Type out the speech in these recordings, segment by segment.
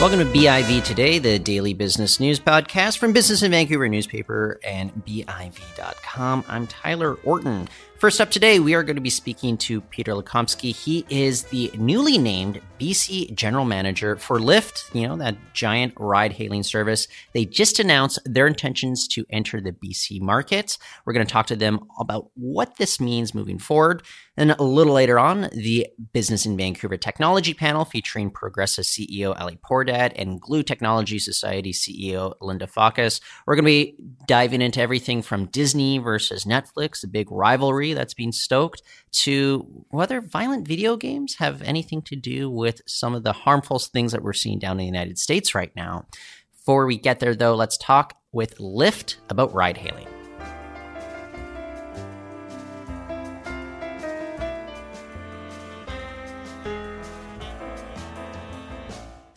Welcome to BIV Today, the daily business news podcast from Business in Vancouver newspaper and BIV.com. I'm Tyler Orton. First up today, we are going to be speaking to Peter Lukomskyj. He is the newly named BC General Manager for Lyft, you know, that giant ride hailing service. They just announced their intentions to enter the BC market. We're going to talk to them about what this means moving forward. And a little later on, the Business in Vancouver Technology panel featuring Progressa CEO Ali Pourdad and Glue Technology Society CEO Linda Fawcus. We're going to be diving into everything from Disney versus Netflix, the big rivalry that's being stoked, to whether violent video games have anything to do with some of the harmful things that we're seeing down in the United States right now. Before we get there, though, let's talk with Lyft about ride hailing.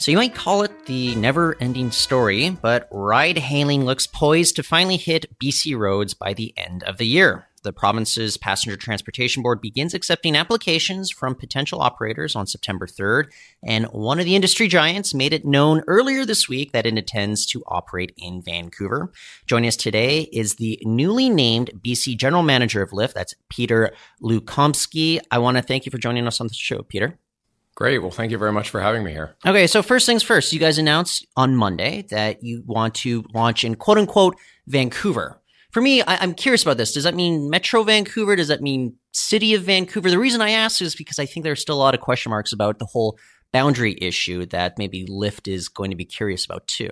So you might call it the never ending story, but ride hailing looks poised to finally hit BC roads by the end of the year. The province's Passenger Transportation Board begins accepting applications from potential operators on September 3rd, and one of the industry giants made it known earlier this week that it intends to operate in Vancouver. Joining us today is the newly named BC General Manager of Lyft, that's Peter Lukomskyj. I want to thank you for joining us on the show, Peter. Great. Well, thank you very much for having me here. Okay, so first things first, you guys announced on Monday that you want to launch in quote unquote Vancouver. For me, I, am curious about this. Does that mean Metro Vancouver? Does that mean City of Vancouver? The reason I ask is because I think there's still a lot of question marks about the whole boundary issue that maybe Lyft is going to be curious about too.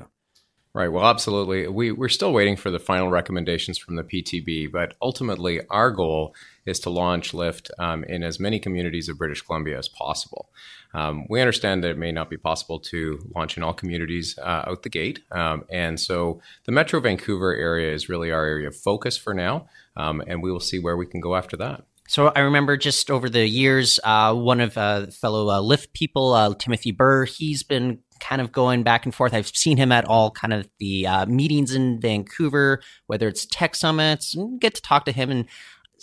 Right. Well, absolutely. We, we're still waiting for the final recommendations from the PTB, but ultimately, our goal is to launch Lyft um, in as many communities of British Columbia as possible. Um, we understand that it may not be possible to launch in all communities uh, out the gate. Um, and so the Metro Vancouver area is really our area of focus for now, um, and we will see where we can go after that. So I remember just over the years, uh, one of uh, fellow uh, Lyft people, uh, Timothy Burr, he's been kind of going back and forth. I've seen him at all kind of the uh, meetings in Vancouver, whether it's tech summits, get to talk to him and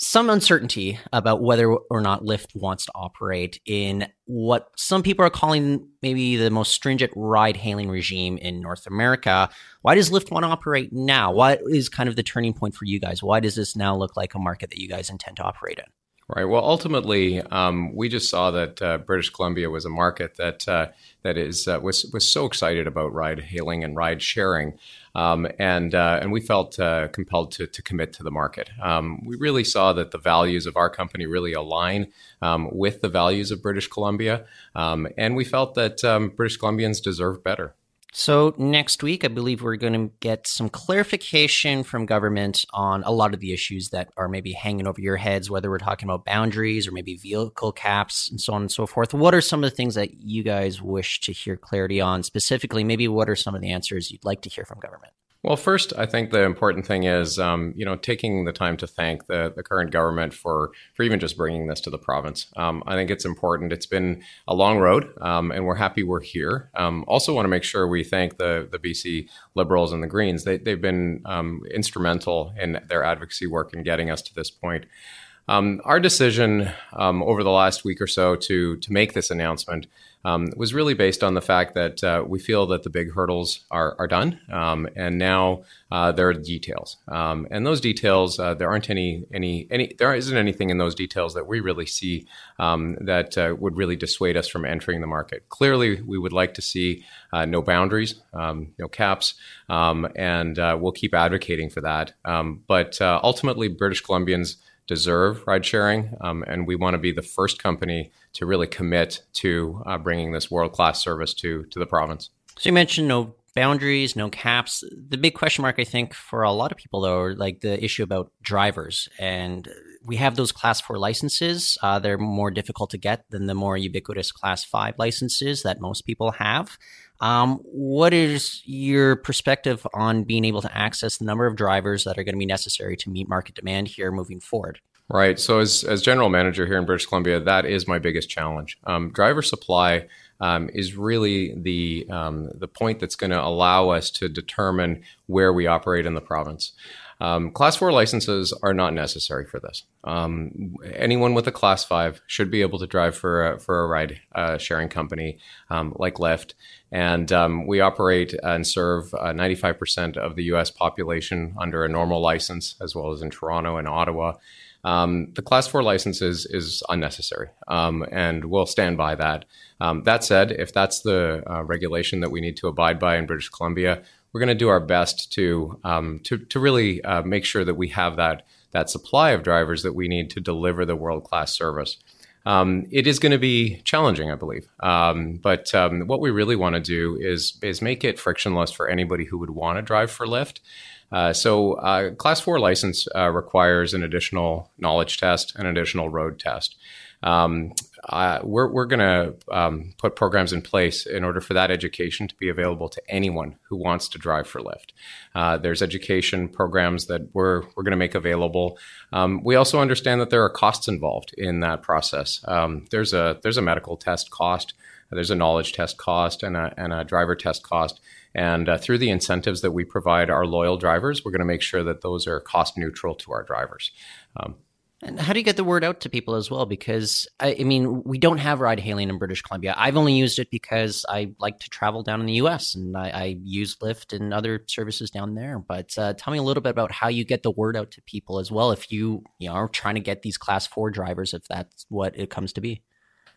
some uncertainty about whether or not Lyft wants to operate in what some people are calling maybe the most stringent ride hailing regime in North America. Why does Lyft want to operate now? What is kind of the turning point for you guys? Why does this now look like a market that you guys intend to operate in? Right. Well, ultimately, um, we just saw that uh, British Columbia was a market that uh, that is uh, was was so excited about ride hailing and ride sharing, um, and uh, and we felt uh, compelled to to commit to the market. Um, we really saw that the values of our company really align um, with the values of British Columbia, um, and we felt that um, British Columbians deserve better. So, next week, I believe we're going to get some clarification from government on a lot of the issues that are maybe hanging over your heads, whether we're talking about boundaries or maybe vehicle caps and so on and so forth. What are some of the things that you guys wish to hear clarity on? Specifically, maybe what are some of the answers you'd like to hear from government? Well, first, I think the important thing is, um, you know, taking the time to thank the, the current government for for even just bringing this to the province. Um, I think it's important. It's been a long road, um, and we're happy we're here. Um, also, want to make sure we thank the the BC Liberals and the Greens. They they've been um, instrumental in their advocacy work in getting us to this point. Um, our decision over the last week or so to to make this announcement um, was really based on the fact that uh, we feel that the big hurdles are, are done, um, and now uh, there are details. Um, and those details, uh, there aren't any any any there isn't anything in those details that we really see um, that uh, would really dissuade us from entering the market. Clearly, we would like to see uh, no boundaries, um, no caps, and uh, we'll keep advocating for that. but ultimately, British Columbians deserve ride sharing, um, and we want to be the first company to really commit to uh, bringing this world class service to to the province. So you mentioned no boundaries, no caps. The big question mark, I think, for a lot of people though, are like the issue about drivers, and we have those class four licenses. Uh, they're more difficult to get than the more ubiquitous class five licenses that most people have. Um, what is your perspective on being able to access the number of drivers that are going to be necessary to meet market demand here moving forward? Right. So, as, as general manager here in British Columbia, that is my biggest challenge. Um, driver supply um, is really the um, the point that's going to allow us to determine where we operate in the province. Um, class four licenses are not necessary for this. Um, anyone with a class five should be able to drive for a, for a ride uh, sharing company um, like Lyft. And um, we operate and serve uh, 95% of the US population under a normal license, as well as in Toronto and Ottawa. Um, the class four license is, is unnecessary, um, and we'll stand by that. Um, that said, if that's the uh, regulation that we need to abide by in British Columbia, we're going to do our best to um, to, to really uh, make sure that we have that that supply of drivers that we need to deliver the world class service. Um, it is going to be challenging, I believe. Um, but um, what we really want to do is is make it frictionless for anybody who would want to drive for Lyft. Uh, so, uh, Class Four license uh, requires an additional knowledge test, an additional road test. Um, uh, we're we're going to um, put programs in place in order for that education to be available to anyone who wants to drive for Lyft. Uh, there's education programs that we're we're going to make available. Um, we also understand that there are costs involved in that process. Um, there's a there's a medical test cost. There's a knowledge test cost and a, and a driver test cost. And uh, through the incentives that we provide our loyal drivers, we're going to make sure that those are cost neutral to our drivers. Um, and how do you get the word out to people as well? Because I, I, mean, we don't have ride hailing in British Columbia. I've only used it because I like to travel down in the U.S. and I, I use Lyft and other services down there. But uh, tell me a little bit about how you get the word out to people as well. If you, you know, are trying to get these Class Four drivers, if that's what it comes to be.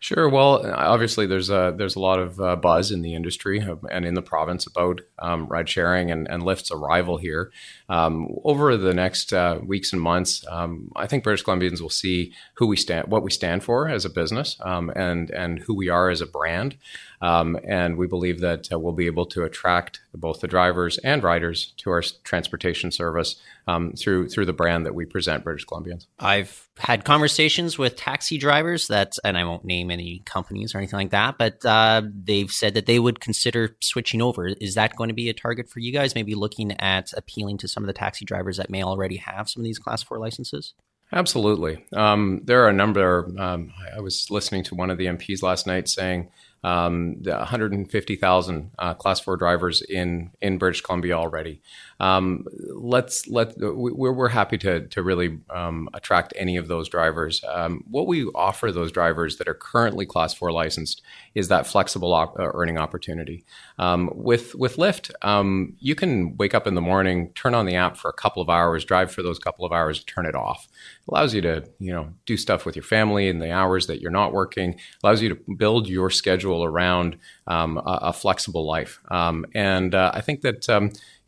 Sure. Well, obviously, there's a there's a lot of uh, buzz in the industry and in the province about um, ride sharing and, and Lyft's arrival here. Um, over the next uh, weeks and months, um, I think British Columbians will see who we stand, what we stand for as a business, um, and and who we are as a brand. Um, and we believe that uh, we'll be able to attract both the drivers and riders to our transportation service um, through through the brand that we present British Columbians. I've had conversations with taxi drivers that, and I won't name any companies or anything like that, but uh, they've said that they would consider switching over. Is that going to be a target for you guys? Maybe looking at appealing to some of the taxi drivers that may already have some of these Class Four licenses. Absolutely. Um, there are a number. Um, I was listening to one of the MPs last night saying um, 150,000 uh, Class Four drivers in in British Columbia already. Um, let's let we're, we're happy to to really um, attract any of those drivers. Um, what we offer those drivers that are currently Class Four licensed is that flexible op- uh, earning opportunity. Um, with with Lyft, um, you can wake up in the morning, turn on the app for a couple of hours, drive for those couple of hours, turn it off. It allows you to you know do stuff with your family in the hours that you're not working. Allows you to build your schedule around um, a, a, flexible life. And uh, I think that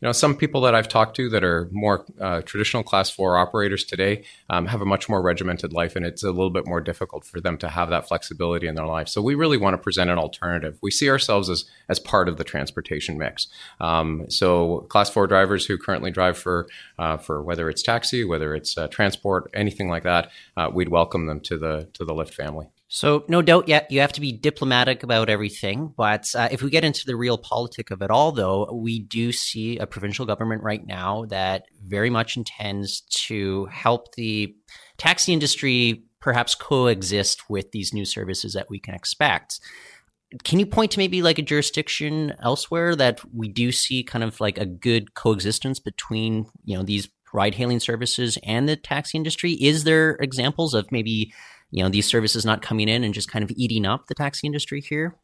you know some people that I've talked to that are more uh, traditional class four operators today um, have a much more regimented life, and it's a little bit more difficult for them to have that flexibility in their life. So we really want to present an alternative. We see ourselves as as part of the transportation mix. Um, so class four drivers who currently drive for uh, for whether it's taxi, whether it's uh, transport, anything like that, uh, we'd welcome them to the to the Lyft family. So, no doubt, yeah, you have to be diplomatic about everything. But uh, if we get into the realpolitik of it all, though, we do see a provincial government right now that very much intends to help the taxi industry perhaps coexist with these new services that we can expect. Can you point to maybe like a jurisdiction elsewhere that we do see kind of like a good coexistence between, you know, these ride hailing services and the taxi industry? Is there examples of maybe you know these services not coming in and just kind of eating up the taxi industry here?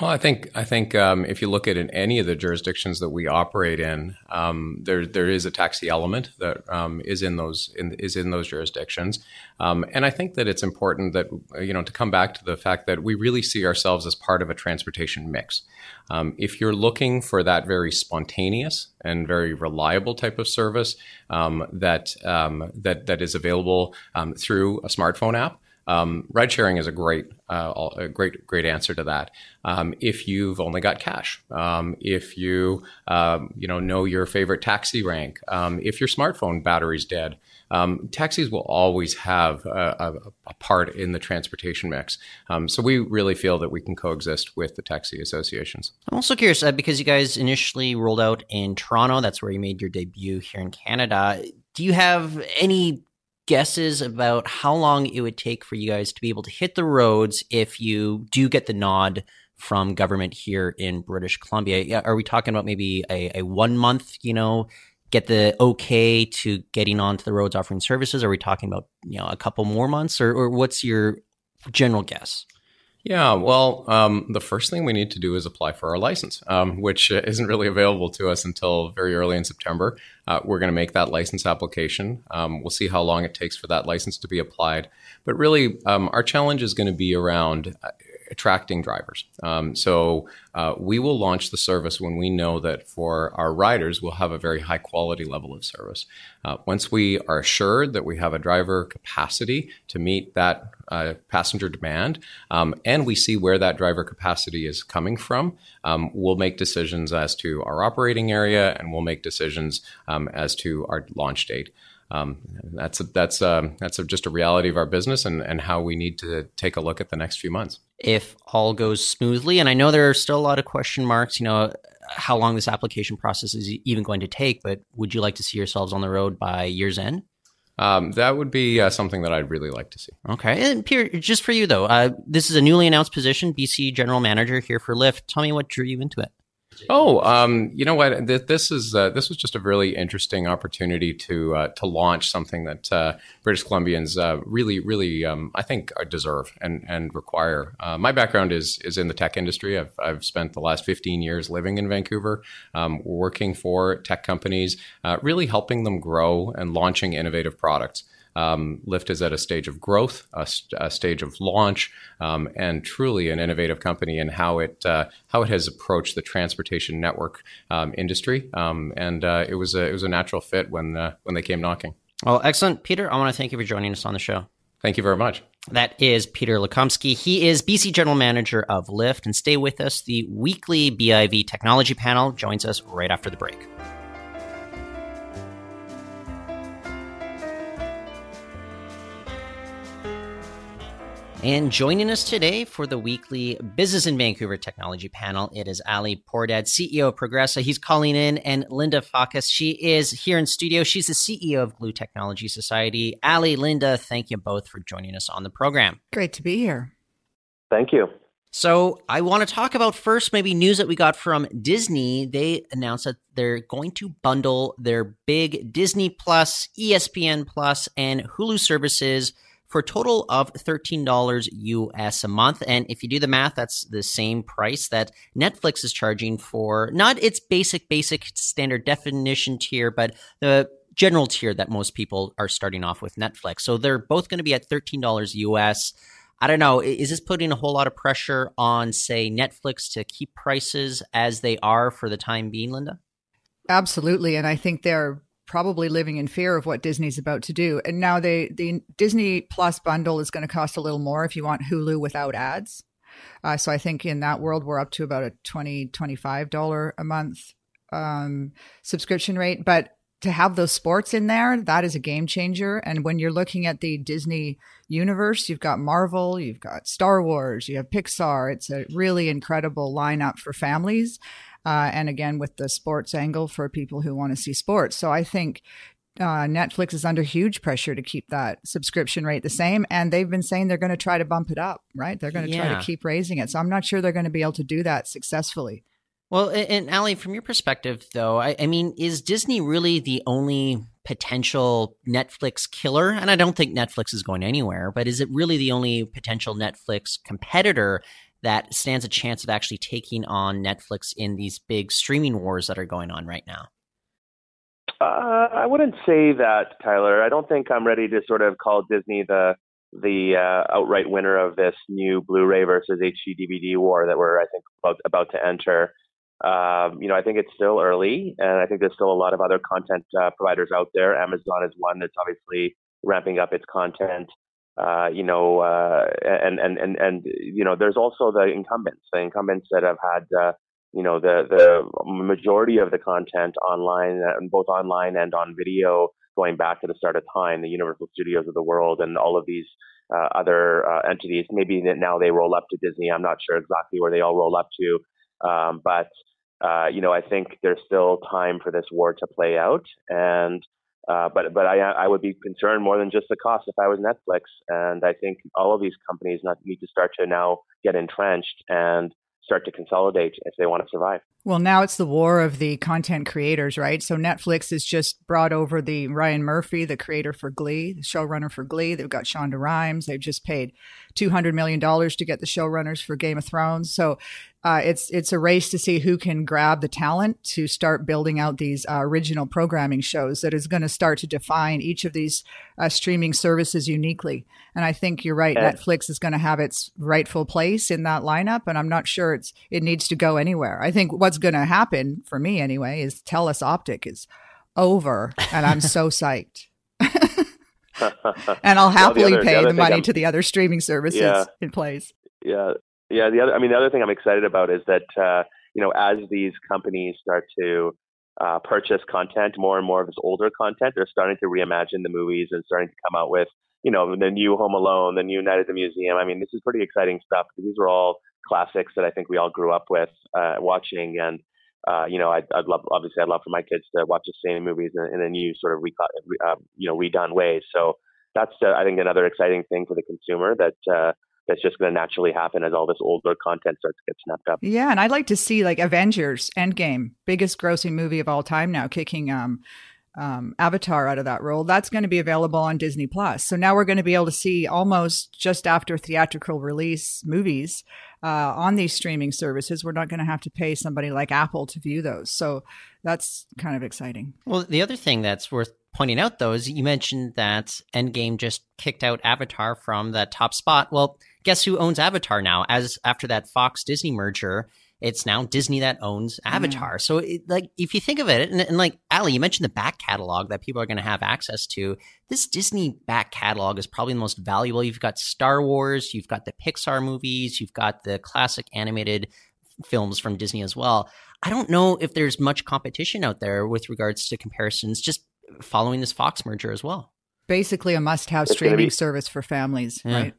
Well, I think I think um, if you look at in any of the jurisdictions that we operate in, um, there there is a taxi element that um, is in those in, is in those jurisdictions, um, and I think that it's important that you know to come back to the fact that we really see ourselves as part of a transportation mix. Um, if you're looking for that very spontaneous and very reliable type of service um, that that that is available through a smartphone app. Um, ride sharing is a great, uh, a great, great answer to that. Um, if you've only got cash, um, if you, um, you know, know your favorite taxi rank, um, if your smartphone battery's dead, um, taxis will always have a, a, a, part in the transportation mix. so we really feel that we can coexist with the taxi associations. I'm also curious uh, because you guys initially rolled out in Toronto. That's where you made your debut here in Canada. Do you have any guesses about how long it would take for you guys to be able to hit the roads if you do get the nod from government here in British Columbia? Are we talking about maybe a, a one month, you know, get the okay to getting onto the roads offering services? Are we talking about you know a couple more months, or, or what's your general guess? Yeah, well, um, the first thing we need to do is apply for our license, um, which isn't really available to us until very early in September. Uh, we're going to make that license application. Um, we'll see how long it takes for that license to be applied. But really, um, our challenge is going to be around uh, attracting drivers. Um, so uh, we will launch the service when we know that for our riders, we'll have a very high quality level of service. Uh, once we are assured that we have a driver capacity to meet that uh, passenger demand, um, and we see where that driver capacity is coming from, um, we'll make decisions as to our operating area and we'll make decisions um, as to our launch date um, that's a, that's a, um, that's a, just a reality of our business and, and how we need to take a look at the next few months. If all goes smoothly, and I know there are still a lot of question marks, you know, how long this application process is even going to take, but would you like to see yourselves on the road by year's end? Um, that would be uh, something that I'd really like to see. Okay. And Pierre, just for you though, uh, this is a newly announced position, BC General Manager here for Lyft. Tell me what drew you into it. Oh, um, you know what? This is uh, this was just a really interesting opportunity to uh, to launch something that uh, British Columbians uh, really, really, um, I think, uh, deserve and and require. Uh, my background is is in the tech industry. I've I've spent the last 15 years living in Vancouver, um, working for tech companies, really helping them grow and launching innovative products. Um, Lyft is at a stage of growth, a, st- a stage of launch, um, and truly an innovative company in how it uh, how it has approached the transportation network um, industry. Um, and uh, it was a it was a natural fit when uh, when they came knocking. Well, excellent, Peter. I want to thank you for joining us on the show. Thank you very much. That is Peter Lukomskyj. He is BC General Manager of Lyft. And stay with us. The weekly BIV Technology Panel joins us right after the break. And joining us today for the weekly Business in Vancouver Technology panel, it is Ali Pourdad, CEO of Progressa. He's calling in, and Linda Fawcus. She is here in studio. She's the CEO of Glue Technology Society. Ali, Linda, thank you both for joining us on the program. Great to be here. Thank you. So, I want to talk about first maybe news that we got from Disney. They announced that they're going to bundle their big Disney Plus, ESPN Plus, and Hulu services for a total of $13 US a month. And if you do the math, that's the same price that Netflix is charging for not its basic, basic standard definition tier, but the general tier that most people are starting off with Netflix. So they're both going to be at $13 US. I don't know. Is this putting a whole lot of pressure on, say, Netflix to keep prices as they are for the time being, Linda? Absolutely. And I think they're probably living in fear of what Disney's about to do. And now they the Disney Plus bundle is going to cost a little more if you want Hulu without ads. Uh, so I think in that world we're up to about a 20 25 dollar a month um, subscription rate, but to have those sports in there, that is a game changer. And when you're looking at the Disney universe, you've got Marvel, you've got Star Wars, you have Pixar. It's a really incredible lineup for families. Uh, and again, with the sports angle for people who want to see sports. So I think uh, Netflix is under huge pressure to keep that subscription rate the same. And they've been saying they're going to try to bump it up, right? They're going to yeah. try to keep raising it. So I'm not sure they're going to be able to do that successfully. Well, and Ali, from your perspective, though, I, I, mean, is Disney really the only potential Netflix killer? And I don't think Netflix is going anywhere, but is it really the only potential Netflix competitor that stands a chance of actually taking on Netflix in these big streaming wars that are going on right now? Uh, I wouldn't say that, Tyler. I don't think I'm ready to sort of call Disney the the uh, outright winner of this new Blu-ray versus HD DVD war that we're, I think, about, about to enter. Um, you know, I think it's still early, and I think there's still a lot of other content uh, providers out there. Amazon is one that's obviously ramping up its content. Uh, you know, uh, and, and, and, and, you know, there's also the incumbents, the incumbents that have had, uh, you know, the, the majority of the content online, uh, both online and on video, going back to the start of time, the Universal Studios of the world and all of these uh, other uh, entities. Maybe now they roll up to Disney. I'm not sure exactly where they all roll up to. Um, but, uh, you know, I think there's still time for this war to play out. And, uh, but but I I would be concerned more than just the cost if I was Netflix, and I think all of these companies not need to start to now get entrenched and start to consolidate if they want to survive. Well, now it's the war of the content creators, right? So Netflix has just brought over the Ryan Murphy, the creator for Glee, the showrunner for Glee. They've got Shonda Rhimes. They've just paid two hundred million dollars to get the showrunners for Game of Thrones. So uh, it's it's a race to see who can grab the talent to start building out these uh, original programming shows that is going to start to define each of these uh, streaming services uniquely. And I think you're right. Yeah. Netflix is going to have its rightful place in that lineup, and I'm not sure it's it needs to go anywhere. I think what's going to happen for me anyway is Telus Optik is over, and I'm so psyched. and I'll happily well, the other, pay the, the money I'm, to the other streaming services yeah, in place. Yeah, yeah. The other, I mean, the other thing I'm excited about is that uh, you know, as these companies start to uh, purchase content, more and more of this older content, they're starting to reimagine the movies and starting to come out with, you know, the new Home Alone, the new Night at the Museum. I mean, this is pretty exciting stuff these are all classics that I think we all grew up with uh, watching. And uh, you know, I'd, I'd, love obviously I'd love for my kids to watch the same movies in, in a new sort of re, uh, you know redone way. So that's uh, I think another exciting thing for the consumer that uh, that's just going to naturally happen as all this older content starts to get snapped up. Yeah, and I'd like to see like Avengers Endgame, biggest grossing movie of all time now, kicking um, um, Avatar out of that role. That's going to be available on Disney Plus. So now we're going to be able to see almost just after theatrical release movies uh, on these streaming services. We're not going to have to pay somebody like Apple to view those. So that's kind of exciting. Well, the other thing that's worth pointing out, though, is you mentioned that Endgame just kicked out Avatar from that top spot. Well, guess who owns Avatar now? As after that Fox Disney merger, it's now Disney that owns Avatar. Mm. So, it, like, if you think of it, and, and, like Ali, you mentioned the back catalog that people are going to have access to. This Disney back catalog is probably the most valuable. You've got Star Wars, you've got the Pixar movies, you've got the classic animated films from Disney as well. I don't know if there's much competition out there with regards to comparisons, just following this Fox merger as well. Basically, a must-have streaming be- service for families, yeah. right?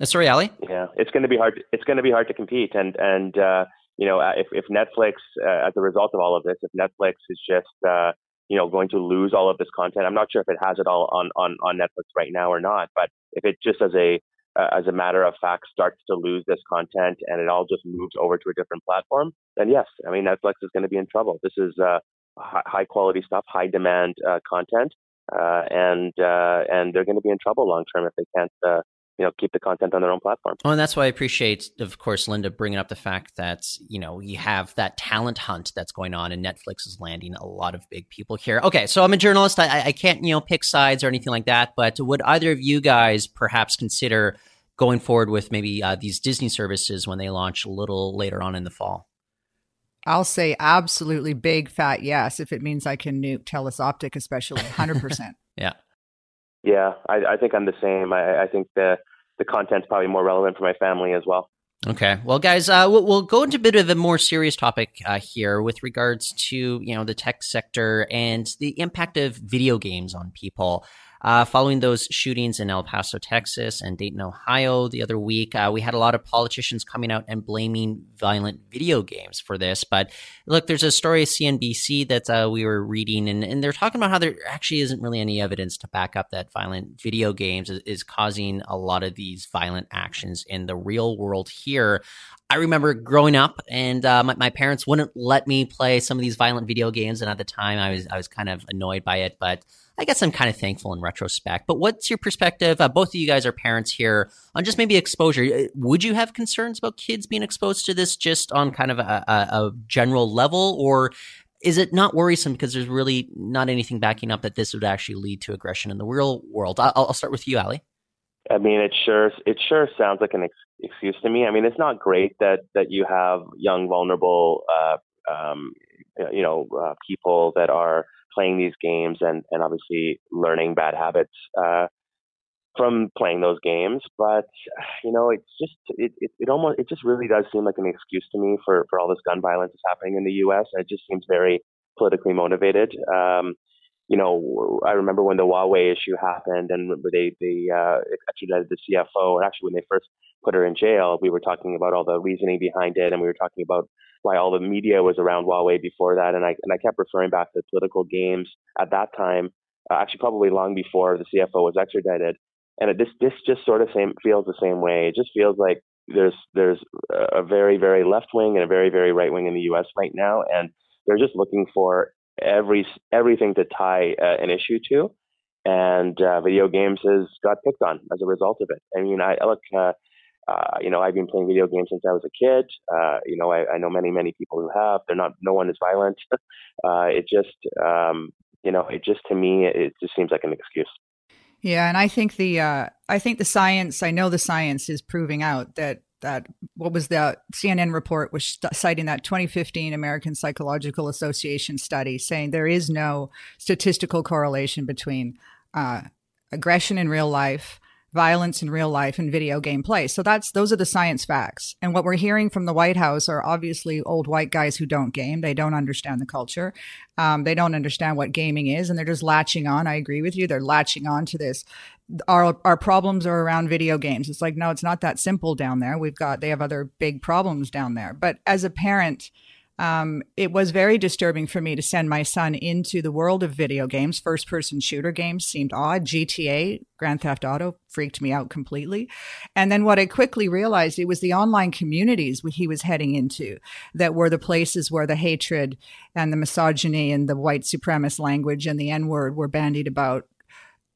Uh, sorry, Ali. Yeah, it's going to be hard. It's going to be hard to compete, and and uh, you know, uh, if, if Netflix, uh, as a result of all of this, if Netflix is just, uh, you know, going to lose all of this content, I'm not sure if it has it all on, on, on Netflix right now or not, but if it just as a, uh, as a matter of fact starts to lose this content and it all just moves over to a different platform, then yes, I mean, Netflix is going to be in trouble. This is uh, high quality stuff, high demand uh, content, and, and they're going to be in trouble long term if they can't, you know keep the content on their own platform. Oh, and that's why I appreciate, of course, Linda bringing up the fact that you know you have that talent hunt that's going on, and Netflix is landing a lot of big people here. Okay, so I'm a journalist. I, I can't you know pick sides or anything like that, but would either of you guys perhaps consider going forward with maybe uh, these Disney services when they launch a little later on in the fall? I'll say absolutely big fat yes if it means I can nuke Telus Optik, especially 100%. yeah. Yeah, I, I, think I'm the same. I, I think the the content's probably more relevant for my family as well. Okay, well, guys, uh, we'll, we'll, go into a bit of a more serious topic uh, here with regards to you know the tech sector and the impact of video games on people. Uh, following those shootings in El Paso, Texas, and Dayton, Ohio, the other week, uh, we had a lot of politicians coming out and blaming violent video games for this. But look, there's a story of CNBC that uh, we were reading, and, and they're talking about how there actually isn't really any evidence to back up that violent video games is, is causing a lot of these violent actions in the real world here. I remember growing up, and uh, my, my, parents wouldn't let me play some of these violent video games, and at the time, I was I was kind of annoyed by it. But I guess I'm kind of thankful in retrospect. But what's your perspective? Uh, both of you guys are parents here on just maybe exposure. Would you have concerns about kids being exposed to this just on kind of a, a, a general level, or is it not worrisome because there's really not anything backing up that this would actually lead to aggression in the real world? I'll, I'll start with you, Ali. I mean, it sure it sure sounds like an excuse to me. I mean, it's not great that that you have young, vulnerable, uh, um, you know, uh, people that are playing these games and, and obviously learning bad habits uh, from playing those games. But you know, it's just it, it, it almost it just really does seem like an excuse to me for for all this gun violence that's happening in the U.S. It just seems very politically motivated. Um, you know, I remember when the Huawei issue happened and they they uh, extradited the CFO, and actually when they first put her in jail, we were talking about all the reasoning behind it, and we were talking about why all the media was around Huawei before that, and I and I kept referring back to political games at that time, uh, actually probably long before the CFO was extradited, and it, this this just sort of same feels the same way. It just feels like there's there's a very very left wing and a very very right wing in the U.S. right now, and they're just looking for every everything to tie uh, an issue to, and uh, video games has got picked on as a result of it. I mean, I, look. Uh, uh, you know, I've been playing video games since I was a kid. Uh, you know, I, I know many, many people who have. They're not. No one is violent. uh, it just, um, you know, it just to me, it just seems like an excuse. Yeah, and I think the uh, I think the science. I know the science is proving out that that what was the CNN report was citing that 2015 American Psychological Association study saying there is no statistical correlation between uh, aggression in real life violence in real life and video game play. So that's those are the science facts. And what we're hearing from the White House are obviously old white guys who don't game. They don't understand the culture. Um, they don't understand what gaming is, and they're just latching on. I agree with you. They're latching on to this. Our our problems are around video games. It's like no, it's not that simple down there. We've got they have other big problems down there. But as a parent um, it was very disturbing for me to send my son into the world of video games. First person shooter games seemed odd. GTA, Grand Theft Auto freaked me out completely. And then what I quickly realized it was the online communities he was heading into that were the places where the hatred and the misogyny and the white supremacist language and the N word were bandied about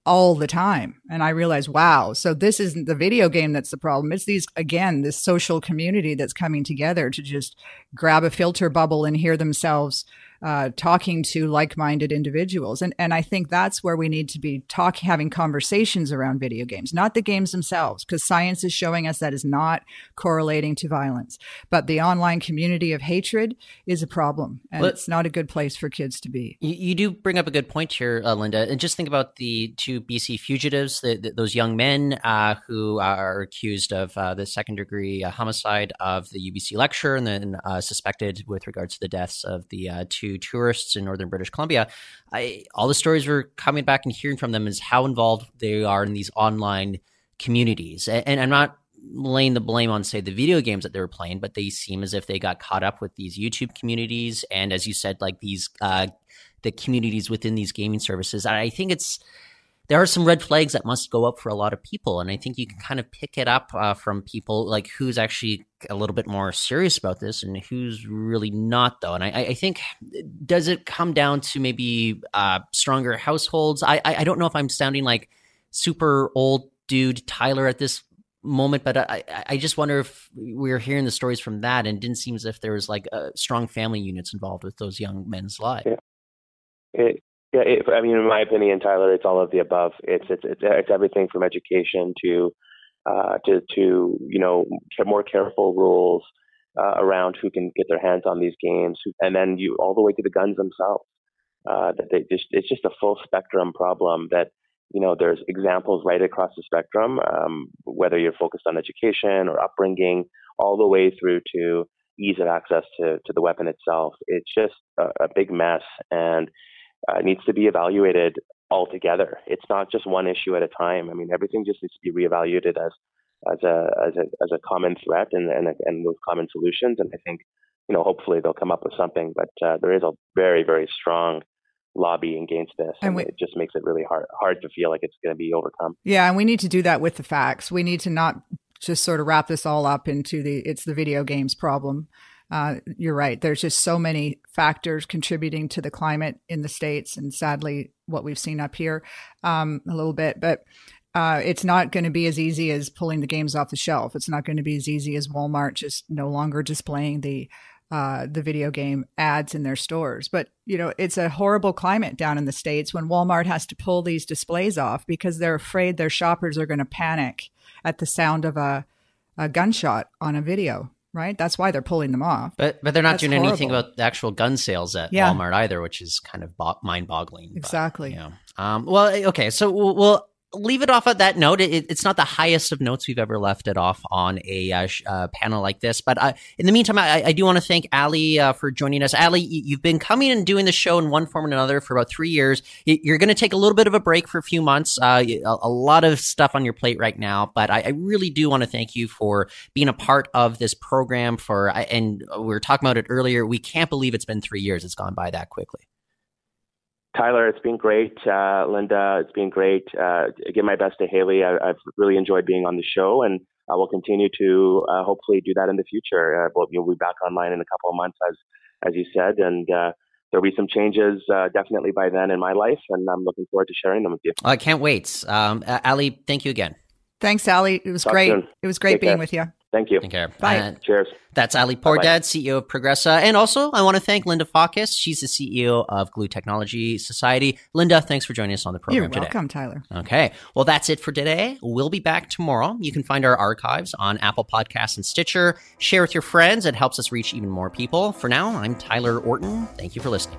all the time. And I realized, wow, so this isn't the video game that's the problem. It's these, again, this social community that's coming together to just grab a filter bubble and hear themselves uh, talking to like-minded individuals, and and I think that's where we need to be talk having conversations around video games, not the games themselves, because science is showing us that is not correlating to violence, but the online community of hatred is a problem, and well, it's not a good place for kids to be. You, you do bring up a good point here, uh, Linda, and just think about the two BC fugitives, the, the, those young men uh, who are accused of uh, the second-degree uh, homicide of the UBC lecturer, and then uh, suspected with regards to the deaths of the two tourists in northern British Columbia, I, all the stories we're coming back and hearing from them is how involved they are in these online communities. And, and I'm not laying the blame on say the video games that they were playing, but they seem as if they got caught up with these YouTube communities and as you said, like these uh, the communities within these gaming services. I think it's there are some red flags that must go up for a lot of people. And I think you can kind of pick it up uh, from people like who's actually a little bit more serious about this and who's really not, though. And I, I think, does it come down to maybe uh, stronger households? I, I don't know if I'm sounding like super old dude Tyler at this moment, but I, I just wonder if we are hearing the stories from that and didn't seem as if there was like uh, strong family units involved with those young men's lives. Yeah. It, yeah, it, I mean, in my opinion, Tyler, it's all of the above. It's it's it's, it's everything from education to uh, to to you know more careful rules uh, around who can get their hands on these games, and then you all the way to the guns themselves. Uh, that they just it's just a full spectrum problem that you know there's examples right across the spectrum, um, whether you're focused on education or upbringing, all the way through to ease of access to to the weapon itself. It's just a, a big mess and uh, needs to be evaluated altogether. It's not just one issue at a time. I mean, everything just needs to be reevaluated as as a as a as a common threat and and and with common solutions. And I think you know hopefully they'll come up with something. But uh, there is a very very strong lobby against this, and, and we, it just makes it really hard hard to feel like it's going to be overcome. Yeah, and we need to do that with the facts. We need to not just sort of wrap this all up into the it's the video games problem uh, you're right. There's just so many factors contributing to the climate in the states, and sadly, what we've seen up here um, a little bit. But uh, it's not going to be as easy as pulling the games off the shelf. It's not going to be as easy as Walmart just no longer displaying the uh, the video game ads in their stores. But you know, it's a horrible climate down in the states when Walmart has to pull these displays off because they're afraid their shoppers are going to panic at the sound of a, a gunshot on a video right? That's why they're pulling them off. But but they're not That's doing horrible. anything about the actual gun sales at yeah. Walmart either, which is kind of bo- mind boggling. Exactly. But, you know. um, well, okay, so we'll, we'll leave it off at that note. It, it's not the highest of notes we've ever left it off on a uh, uh, panel like this. But uh, in the meantime, I, I do want to thank Ali uh, for joining us. Ali, you've been coming and doing the show in one form or another for about three years. You're going to take a little bit of a break for a few months. Uh, a, a, lot of stuff on your plate right now, but I, I really do want to thank you for being a part of this program. For and we were talking about it earlier. We can't believe it's been three years. It's gone by that quickly. Tyler, it's been great. Uh, Linda, it's been great. Uh, give my best to Haley. I, have really enjoyed being on the show, and uh, we'll continue to uh, hopefully do that in the future. Uh, we'll, we'll, be back online in a couple of months, as as you said, and uh, there'll be some changes uh, definitely by then in my life, and I'm looking forward to sharing them with you. I can't wait. Um, Ali, thank you again. Thanks, Ali. It was Talk great. Soon. It was great Take being care. with you. Thank you. Take care. Bye. Uh, Cheers. That's Ali Pourdad, CEO of Progressa. And also, I want to thank Linda Fawcus. She's the CEO of Glue Technology Society. Linda, thanks for joining us on the program today. You're welcome, Tyler. Okay. Well, that's it for today. We'll be back tomorrow. You can find our archives on Apple Podcasts and Stitcher. Share with your friends. It helps us reach even more people. For now, I'm Tyler Orton. Thank you for listening.